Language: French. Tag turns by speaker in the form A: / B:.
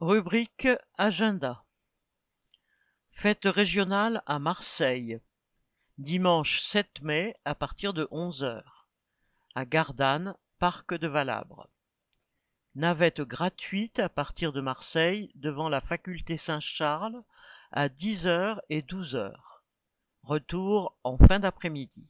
A: Rubrique agenda. Fête régionale à Marseille. Dimanche 7 mai à partir de 11h. À Gardanne, parc de Valabre. Navette gratuite à partir de Marseille devant la faculté Saint-Charles à 10h et 12h. Retour en fin d'après-midi.